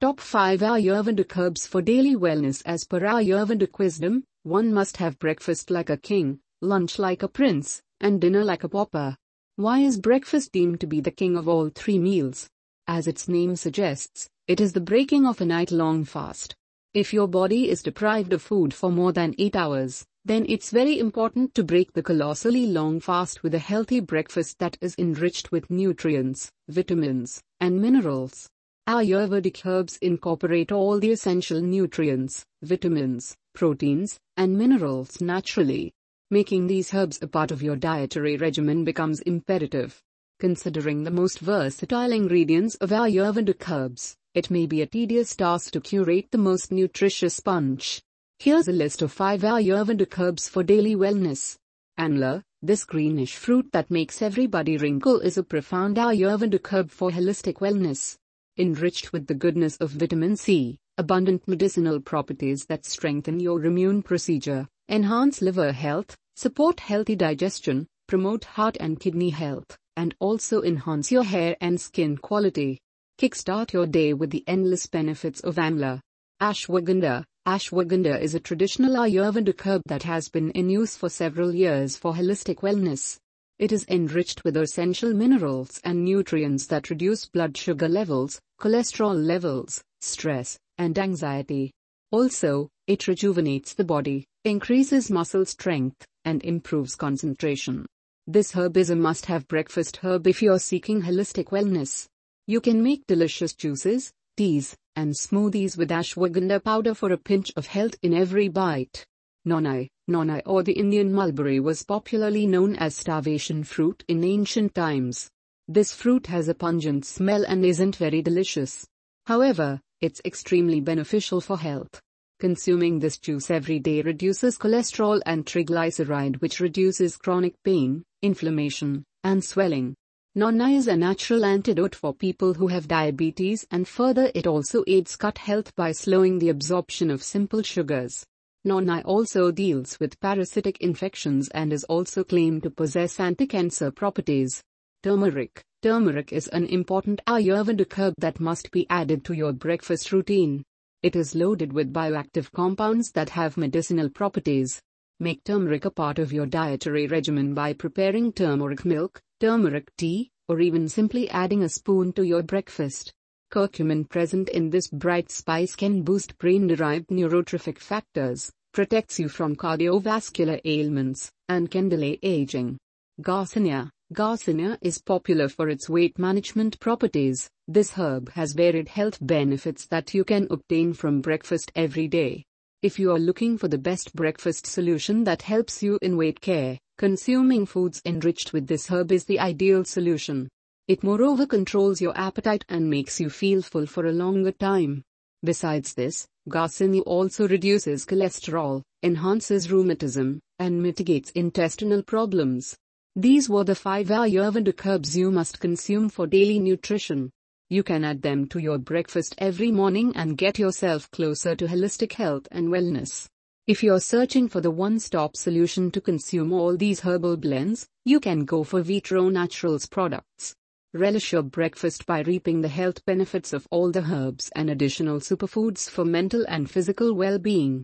Top 5 Ayurvedic herbs for daily wellness As per Ayurvedic wisdom, one must have breakfast like a king, lunch like a prince, and dinner like a pauper. Why is breakfast deemed to be the king of all three meals? As its name suggests, it is the breaking of a night-long fast. If your body is deprived of food for more than 8 hours, then it's very important to break the colossally long fast with a healthy breakfast that is enriched with nutrients, vitamins, and minerals. Ayurvedic herbs incorporate all the essential nutrients, vitamins, proteins, and minerals naturally. Making these herbs a part of your dietary regimen becomes imperative. Considering the most versatile ingredients of Ayurvedic herbs, it may be a tedious task to curate the most nutritious punch. Here's a list of 5 Ayurvedic herbs for daily wellness. Amla, this greenish fruit that makes everybody wrinkle is a profound Ayurvedic herb for holistic wellness. Enriched with the goodness of vitamin C, abundant medicinal properties that strengthen your immune procedure, enhance liver health, support healthy digestion, promote heart and kidney health, and also enhance your hair and skin quality. Kickstart your day with the endless benefits of Amla. Ashwagandha Ashwagandha is a traditional Ayurvedic herb that has been in use for several years for holistic wellness. It is enriched with essential minerals and nutrients that reduce blood sugar levels, cholesterol levels, stress, and anxiety. Also, it rejuvenates the body, increases muscle strength, and improves concentration. This herb is a must have breakfast herb if you're seeking holistic wellness. You can make delicious juices, teas, and smoothies with ashwagandha powder for a pinch of health in every bite. Noni, noni or the Indian mulberry was popularly known as starvation fruit in ancient times. This fruit has a pungent smell and isn't very delicious. However, it's extremely beneficial for health. Consuming this juice every day reduces cholesterol and triglyceride which reduces chronic pain, inflammation, and swelling. Noni is a natural antidote for people who have diabetes and further it also aids gut health by slowing the absorption of simple sugars. Noni also deals with parasitic infections and is also claimed to possess anti-cancer properties. Turmeric Turmeric is an important Ayurvedic herb that must be added to your breakfast routine. It is loaded with bioactive compounds that have medicinal properties. Make turmeric a part of your dietary regimen by preparing turmeric milk, turmeric tea, or even simply adding a spoon to your breakfast. Curcumin present in this bright spice can boost brain-derived neurotrophic factors, protects you from cardiovascular ailments, and can delay aging. Garcinia Garcinia is popular for its weight management properties. This herb has varied health benefits that you can obtain from breakfast every day. If you are looking for the best breakfast solution that helps you in weight care, consuming foods enriched with this herb is the ideal solution. It moreover controls your appetite and makes you feel full for a longer time. Besides this, Garcinia also reduces cholesterol, enhances rheumatism, and mitigates intestinal problems. These were the five Ayurvedic herbs you must consume for daily nutrition. You can add them to your breakfast every morning and get yourself closer to holistic health and wellness. If you're searching for the one-stop solution to consume all these herbal blends, you can go for Vitro Naturals products. Relish your breakfast by reaping the health benefits of all the herbs and additional superfoods for mental and physical well-being.